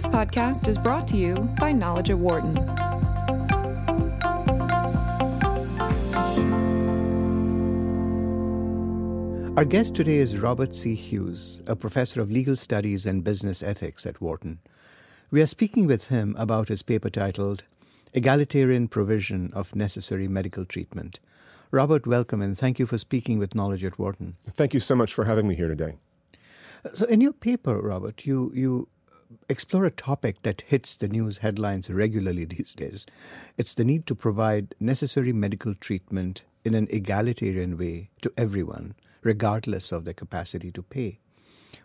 This podcast is brought to you by Knowledge at Wharton. Our guest today is Robert C. Hughes, a professor of legal studies and business ethics at Wharton. We are speaking with him about his paper titled Egalitarian Provision of Necessary Medical Treatment. Robert, welcome and thank you for speaking with Knowledge at Wharton. Thank you so much for having me here today. So, in your paper, Robert, you, you explore a topic that hits the news headlines regularly these days. It's the need to provide necessary medical treatment in an egalitarian way to everyone, regardless of their capacity to pay.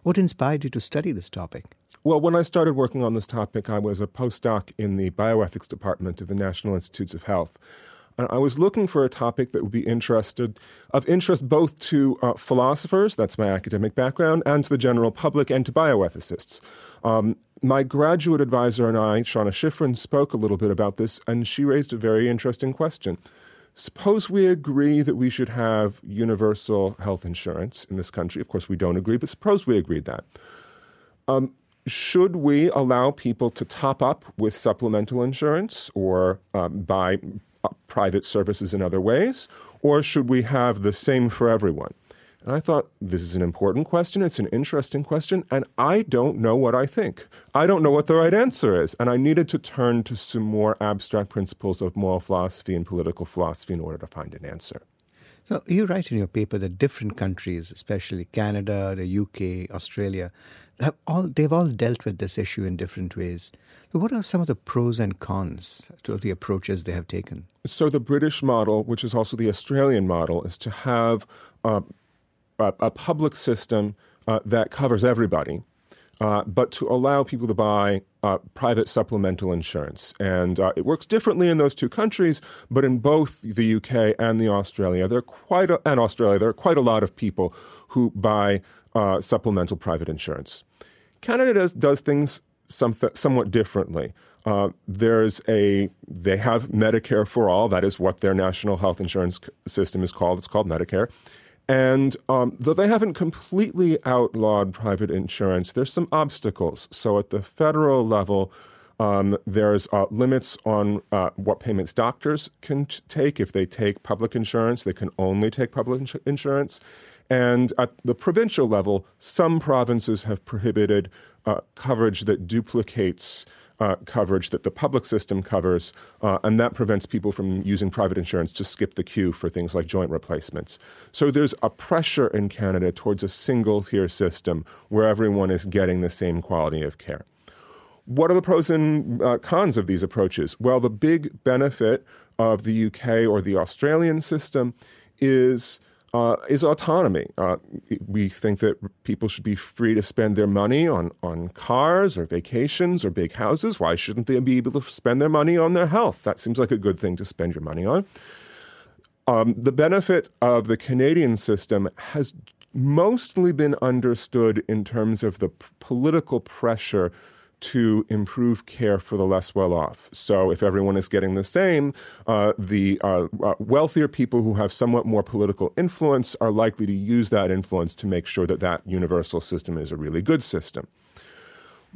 What inspired you to study this topic? Well, when I started working on this topic, I was a postdoc in the bioethics department of the National Institutes of Health. And I was looking for a topic that would be interested of interest both to uh, philosophers, that's my academic background, and to the general public and to bioethicists. Um, my graduate advisor and I, Seana Shiffrin, spoke a little bit about this, and she raised a very interesting question. Suppose we agree that we should have universal health insurance in this country. Of course, we don't agree, but suppose we agreed that. Um, should we allow people to top up with supplemental insurance or um, buy private services in other ways? Or should we have the same for everyone? And I thought, this is an important question. It's an interesting question. And I don't know what I think. I don't know what the right answer is. And I needed to turn to some more abstract principles of moral philosophy and political philosophy in order to find an answer. So you write in your paper that different countries, especially Canada, the UK, Australia, have all they've all dealt with this issue in different ways. So what are some of the pros and cons to the approaches they have taken? So the British model, which is also the Australian model, is to have uh, a, a, public system uh, that covers everybody. Uh, but to allow people to buy uh, private supplemental insurance. And uh, it works differently in those two countries, but in both the UK and the Australia, there are quite a, and Australia, there are quite a lot of people who buy uh, supplemental private insurance. Canada does, does things some, somewhat differently. Uh, there's a they have Medicare for all. That is what their national health insurance system is called. It's called Medicare. And um, though they haven't completely outlawed private insurance, there's some obstacles. So at the federal level, um, there's uh, limits on uh, what payments doctors can t- take. If they take public insurance, they can only take public ins- insurance. And at the provincial level, some provinces have prohibited uh, coverage that duplicates uh, coverage that the public system covers, uh, and that prevents people from using private insurance to skip the queue for things like joint replacements. So there's a pressure in Canada towards a single tier system where everyone is getting the same quality of care. What are the pros and uh, cons of these approaches? Well, the big benefit of the UK or the Australian system is uh, is autonomy. Uh, we think that people should be free to spend their money on, on cars or vacations or big houses. Why shouldn't they be able to spend their money on their health? That seems like a good thing to spend your money on. Um, the benefit of the Canadian system has mostly been understood in terms of the p- political pressure to improve care for the less well off. So, if everyone is getting the same, uh, the uh, uh, wealthier people who have somewhat more political influence are likely to use that influence to make sure that that universal system is a really good system.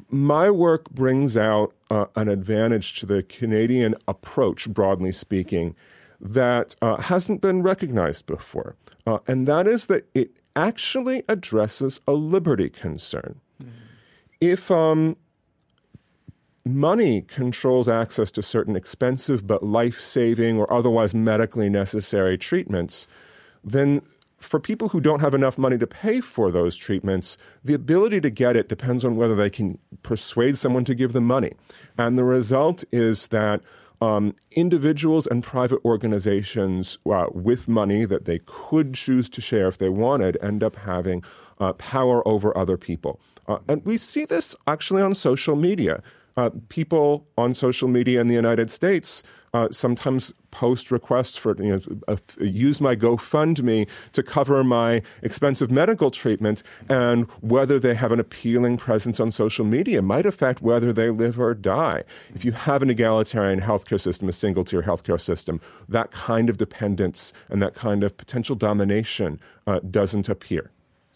My work brings out uh, an advantage to the Canadian approach, broadly speaking, that uh, hasn't been recognized before. Uh, and that is that it actually addresses a liberty concern. Mm-hmm. If um, money controls access to certain expensive but life saving or otherwise medically necessary treatments, then for people who don't have enough money to pay for those treatments, the ability to get it depends on whether they can persuade someone to give them money. And the result is that um, individuals and private organizations uh, with money that they could choose to share if they wanted end up having uh, power over other people. Uh, and we see this actually on social media uh, people on social media in the United States uh, sometimes post requests for you know uh, use my GoFundMe to cover my expensive medical treatment, and whether they have an appealing presence on social media might affect whether they live or die. If you have an egalitarian healthcare system, a single tier healthcare system, that kind of dependence and that kind of potential domination uh, doesn't appear.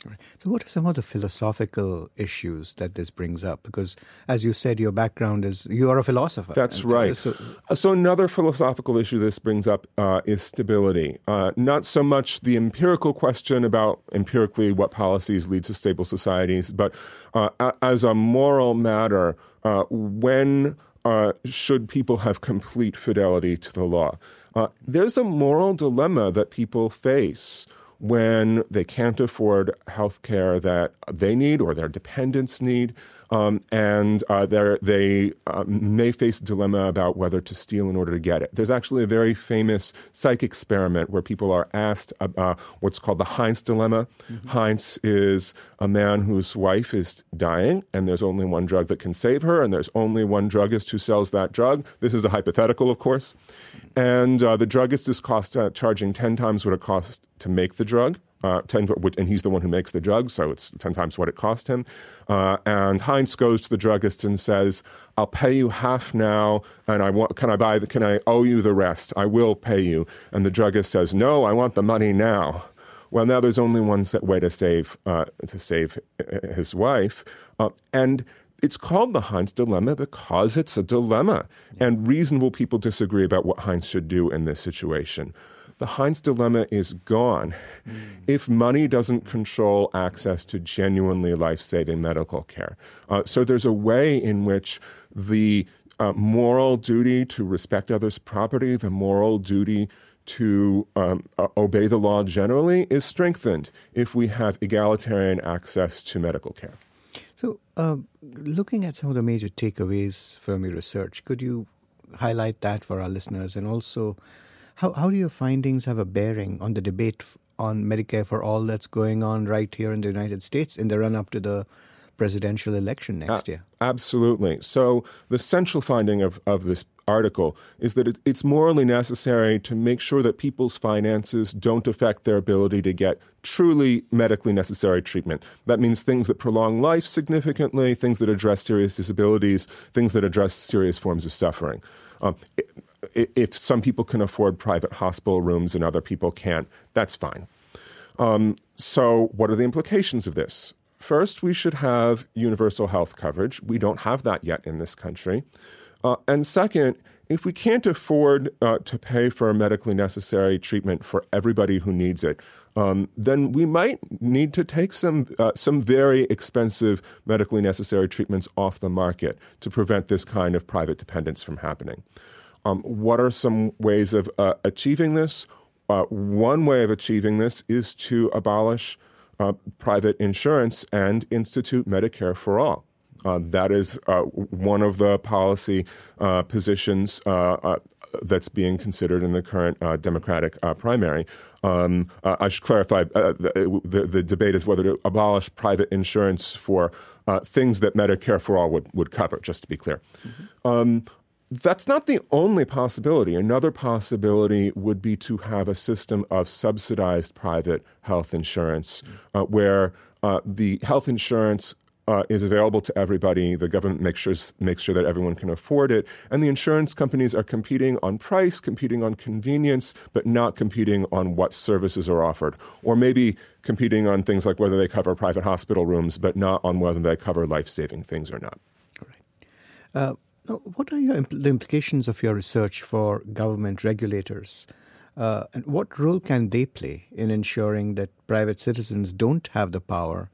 Right. So, what are some of the philosophical issues that this brings up? Because, as you said, your background is you are a philosopher. That's And, uh, right. So, So, another philosophical issue this brings up uh, is stability. Uh, not so much the empirical question about empirically what policies lead to stable societies, but uh, a- as a moral matter, uh, when uh, should people have complete fidelity to the law? Uh, there's a moral dilemma that people face when they can't afford health care that they need or their dependents need. Um, and uh, they're- uh, may face a dilemma about whether to steal in order to get it. There's actually a very famous psych experiment where people are asked uh, what's called the Heinz dilemma. Heinz is a man whose wife is dying, and there's only one drug that can save her, and there's only one druggist who sells that drug. This is a hypothetical, of course. And uh, the druggist is cost, uh, charging 10 times what it costs to make the drug. Uh, 10, and he's the one who makes the drug, so it's 10 times what it cost him. Uh, and Heinz goes to the druggist and says, I'll pay you half now, and I want, can I buy the, can I owe you the rest? I will pay you. And the druggist says, No, I want the money now. Well, now there's only one way to save uh, to save uh, his wife, uh, and it's called the Heinz dilemma because it's a dilemma, and reasonable people disagree about what Heinz should do in this situation. The Heinz dilemma is gone if money doesn't control access to genuinely life-saving medical care. Uh, so there's a way in which the uh, moral duty to respect others' property, the moral duty to um, uh, obey the law generally is strengthened if we have egalitarian access to medical care. so um, looking at some of the major takeaways from your research, could you highlight that for our listeners? And also, how, how do your findings have a bearing on the debate on Medicare for all that's going on right here in the United States in the run up to the presidential election next year? Absolutely. So, the central finding of, of this article is that it, it's morally necessary to make sure that people's finances don't affect their ability to get truly medically necessary treatment. That means things that prolong life significantly, things that address serious disabilities, things that address serious forms of suffering. Um, i- i- if some people can afford private hospital rooms and other people can't, that's fine. Um, so, what are the implications of this? First, we should have universal health coverage. We don't have that yet in this country. Uh, and second, if we can't afford uh, to pay for medically necessary treatment for everybody who needs it, um, then we might need to take some uh, some very expensive medically necessary treatments off the market to prevent this kind of private dependence from happening. Um, what are some ways of uh, achieving this? Uh, one way of achieving this is to abolish uh, private insurance and institute Medicare for all. Uh, that is uh, one of the policy uh, positions uh, uh, that's being considered in the current uh, Democratic uh, primary. Um, uh, I should clarify uh, the, the, the debate is whether to abolish private insurance for uh, things that Medicare for all would, would cover, just to be clear. Um, that's not the only possibility. Another possibility would be to have a system of subsidized private health insurance uh, where uh, the health insurance uh, is available to everybody. The government makes sure, makes sure that everyone can afford it. And the insurance companies are competing on price, competing on convenience, but not competing on what services are offered. Or maybe competing on things like whether they cover private hospital rooms, but not on whether they cover life saving things or not. Uh, now, what are your the implications of your research for government regulators? Uh, and what role can they play in ensuring that private citizens don't have the power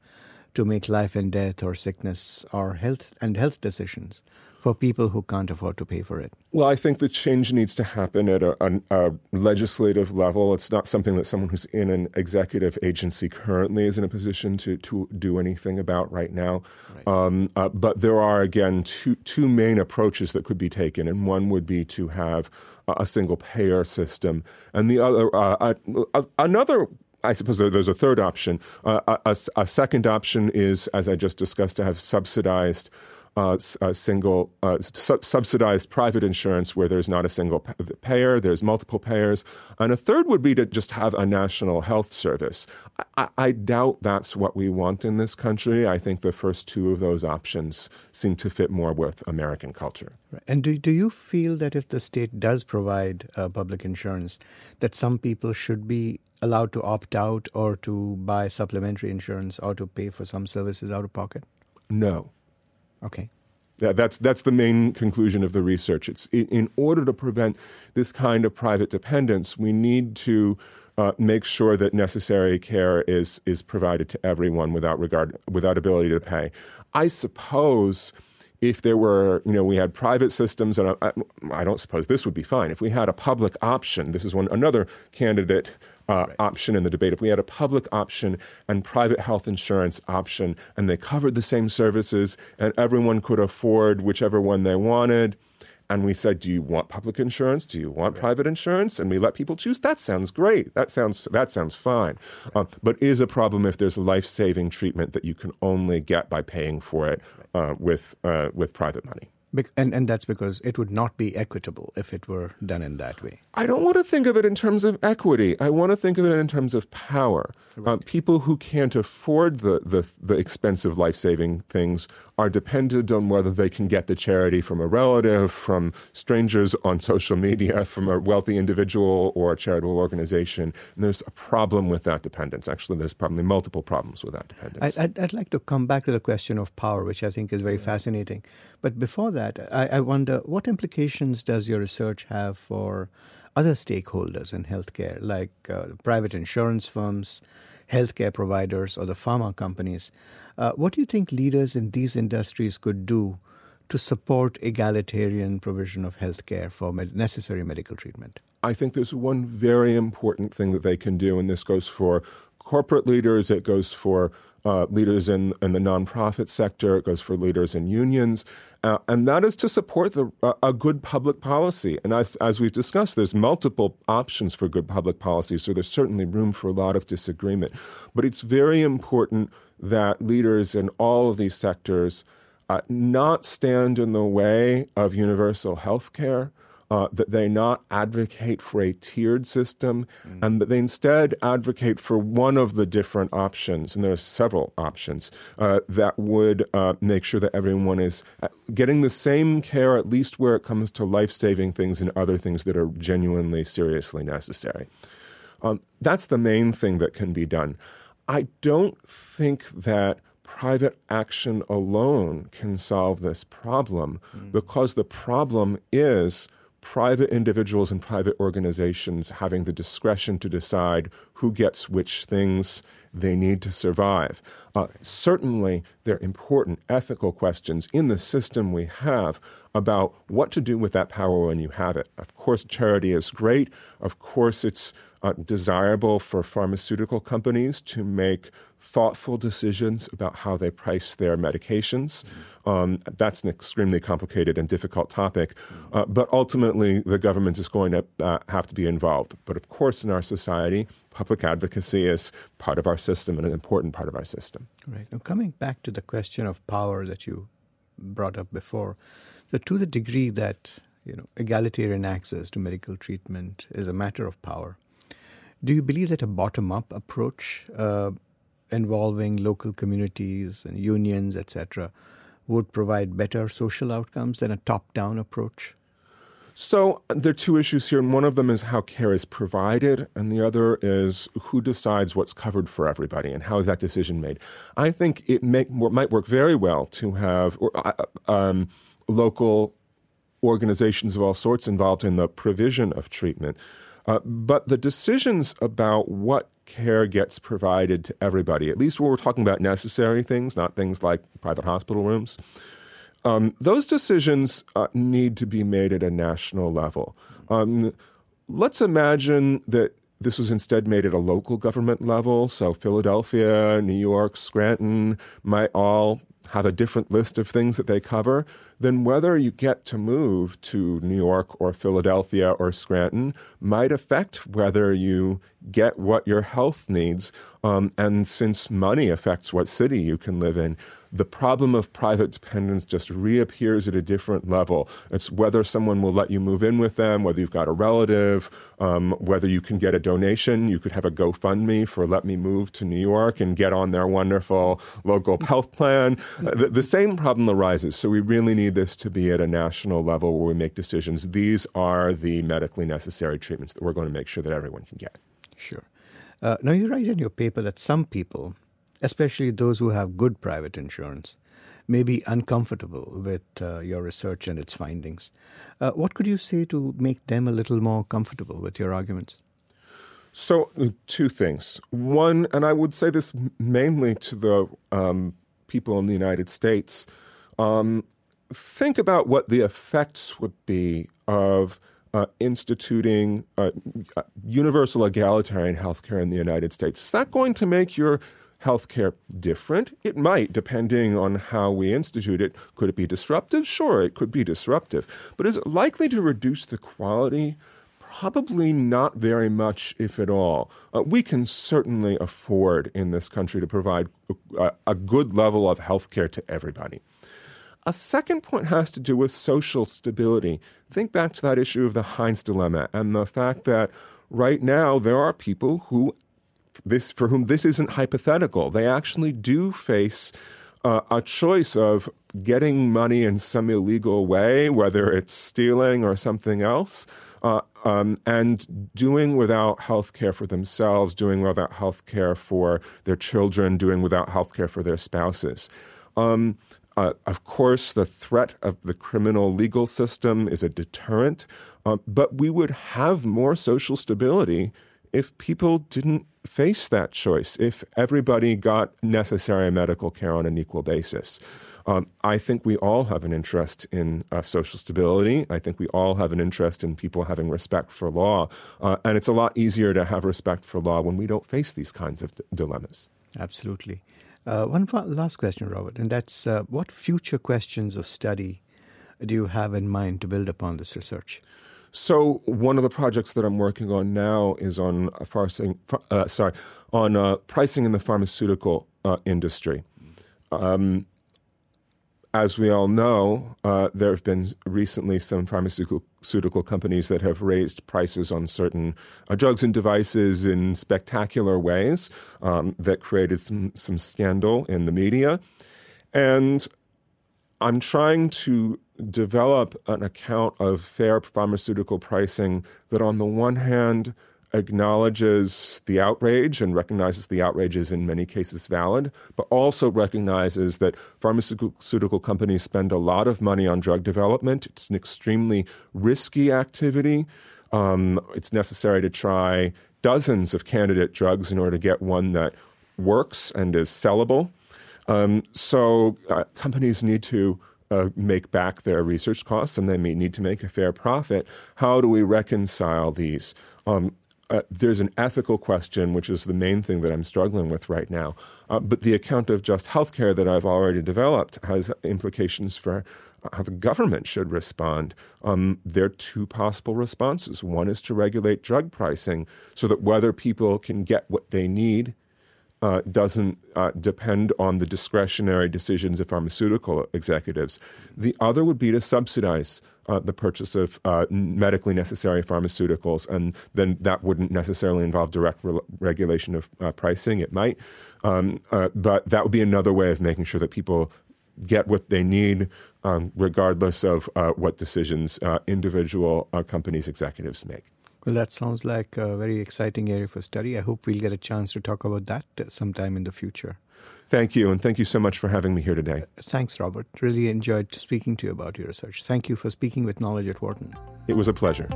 to make life and death or sickness or health and health decisions for people who can't afford to pay for it? Well, I think the change needs to happen at a, a, a, legislative level. It's not something that someone who's in an executive agency currently is in a position to, to do anything about right now. Right. Um, uh, but there are, again, two, two main approaches that could be taken. And one would be to have a single payer system. And the other, uh, another I suppose there's a third option. Uh, a, a, second option is, as I just discussed, to have subsidized uh, single uh, su- subsidized private insurance where there's not a single payer, there's multiple payers, and a third would be to just have a national health service. I, I doubt that's what we want in this country. I think the first two of those options seem to fit more with American culture. And do do you feel that if the state does provide uh, public insurance, that some people should be allowed to opt out or to buy supplementary insurance or to pay for some services out of pocket? No. Okay. Yeah, that's that's the main conclusion of the research. It's in, in order to prevent this kind of private dependence, we need to uh, make sure that necessary care is is provided to everyone without regard without ability to pay. I suppose if there were, you know, we had private systems, and I, I, don't suppose this would be fine. If we had a public option, this is one another candidate uh, right. option in the debate. If we had a public option and private health insurance option, and they covered the same services, and everyone could afford whichever one they wanted, and we said, "Do you want public insurance? Do you want right. private insurance?" And we let people choose. That sounds great. That sounds that sounds fine. Right. Uh, but is a problem if there's a life saving treatment that you can only get by paying for it uh, with uh, with private money. And, and that's because it would not be equitable if it were done in that way. I don't want to think of it in terms of equity. I want to think of it in terms of power. Right. Uh, people who can't afford the, the, the expensive life saving things are dependent on whether they can get the charity from a relative, from strangers on social media, from a wealthy individual or a charitable organization. And there's a problem with that dependence. Actually, there's probably multiple problems with that dependence. I, would like to come back to the question of power, which I think is very fascinating. But before that, I, I wonder what implications does your research have for other stakeholders in healthcare, like uh, private insurance firms, healthcare providers, or the pharma companies? Uh, what do you think leaders in these industries could do to support egalitarian provision of healthcare for med- necessary medical treatment? I think there's one very important thing that they can do, and this goes for corporate leaders, it goes for uh, leaders in, in the nonprofit sector, it goes for leaders in unions, uh, and that is to support the, uh, a good public policy. And as, as we've discussed, there's multiple options for good public policy, so there's certainly room for a lot of disagreement. But it's very important that leaders in all of these sectors uh, not stand in the way of universal health care uh, that they not advocate for a tiered system mm. and that they instead advocate for one of the different options, and there are several options, uh, that would uh, make sure that everyone is uh, getting the same care, at least where it comes to life saving things and other things that are genuinely, seriously necessary. Um, that's the main thing that can be done. I don't think that private action alone can solve this problem mm. because the problem is private individuals and private organizations having the discretion to decide who gets which things they need to survive. Uh, certainly, there are important ethical questions in the system we have about what to do with that power when you have it. Of course, charity is great. Of course, it's uh, desirable for pharmaceutical companies to make thoughtful decisions about how they price their medications. Mm-hmm. Um, that's an extremely complicated and difficult topic, mm-hmm. uh, but ultimately the government is going to uh, have to be involved. But of course, in our society, public advocacy is part of our system and an important part of our system. Right. Now, coming back to the question of power that you brought up before, so to the degree that you know egalitarian access to medical treatment is a matter of power, do you believe that a bottom up approach uh, involving local communities and unions, etc., would provide better social outcomes than a top down approach? So there are two issues here, one of them is how care is provided, and the other is who decides what's covered for everybody, and how is that decision made. I think it might work very well to have uh, um, local organizations of all sorts involved in the provision of treatment. Uh, but the decisions about what care gets provided to everybody, at least when we're talking about necessary things, not things like private hospital rooms, um, those decisions uh, need to be made at a national level. Um, let's imagine that this was instead made at a local government level. So Philadelphia, New York, Scranton might all have a different list of things that they cover then whether you get to move to New York or Philadelphia or Scranton might affect whether you get what your health needs. Um, and since money affects what city you can live in, the problem of private dependence just reappears at a different level. It's whether someone will let you move in with them, whether you've got a relative, um, whether you can get a donation. You could have a GoFundMe for Let Me Move to New York and get on their wonderful local health plan. Uh, the, the same problem arises. So we really need this to be at a national level where we make decisions. These are the medically necessary treatments that we're going to make sure that everyone can get. Sure. Uh, now, you write in your paper that some people, especially those who have good private insurance, may be uncomfortable with uh, your research and its findings. Uh, what could you say to make them a little more comfortable with your arguments? So, two things. One, and I would say this mainly to the um, people in the United States, um, think about what the effects would be of uh, instituting uh, universal egalitarian health care in the United States. Is that going to make your health care different? It might, depending on how we institute it. Could it be disruptive? Sure, it could be disruptive. But is it likely to reduce the quality? Probably not very much, if at all. Uh, we can certainly afford in this country to provide a, a good level of health care to everybody. A second point has to do with social stability. Think back to that issue of the Heinz dilemma and the fact that right now there are people who this for whom this isn't hypothetical. They actually do face uh, a choice of getting money in some illegal way, whether it's stealing or something else, uh, um, and doing without health care for themselves, doing without health care for their children, doing without health care for their spouses. Um, uh, of course, the threat of the criminal legal system is a deterrent, uh, but we would have more social stability if people didn't face that choice, if everybody got necessary medical care on an equal basis. Um, I think we all have an interest in uh, social stability. I think we all have an interest in people having respect for law. Uh, and it's a lot easier to have respect for law when we don't face these kinds of d- dilemmas. Absolutely. Uh, one last question, Robert, and that's uh, what future questions of study do you have in mind to build upon this research? So one of the projects that I'm working on now is on pricing, uh, sorry, on uh, pricing in the pharmaceutical uh, industry. Um, as we all know, uh, there have been recently some pharmaceutical companies that have raised prices on certain uh, drugs and devices in spectacular ways um, that created some, some scandal in the media. And I'm trying to develop an account of fair pharmaceutical pricing that, on the one hand, acknowledges the outrage and recognizes the outrage is in many cases valid, but also recognizes that pharmaceutical companies spend a lot of money on drug development. It's an extremely risky activity. Um, it's necessary to try dozens of candidate drugs in order to get one that works and is sellable. Um, so uh, companies need to uh, make back their research costs and they may need to make a fair profit. How do we reconcile these? Um, uh, there's an ethical question, which is the main thing that I'm struggling with right now. Uh, but the account of just healthcare that I've already developed has implications for how the government should respond. Um, there are two possible responses. One is to regulate drug pricing so that whether people can get what they need uh, doesn't uh, depend on the discretionary decisions of pharmaceutical executives. The other would be to subsidize uh, the purchase of uh, medically necessary pharmaceuticals, and then that wouldn't necessarily involve direct re- regulation of uh, pricing. It might, um, uh, but that would be another way of making sure that people get what they need, um, regardless of what decisions individual companies' executives make. Well, that sounds like a very exciting area for study. I hope we'll get a chance to talk about that sometime in the future. Thank you, and thank you so much for having me here today. Uh, thanks, Robert. Really enjoyed speaking to you about your research. Thank you for speaking with Knowledge at Wharton. It was a pleasure.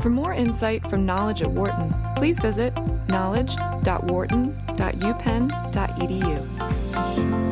For more insight from Knowledge at Wharton, please visit knowledge.wharton.upenn.edu.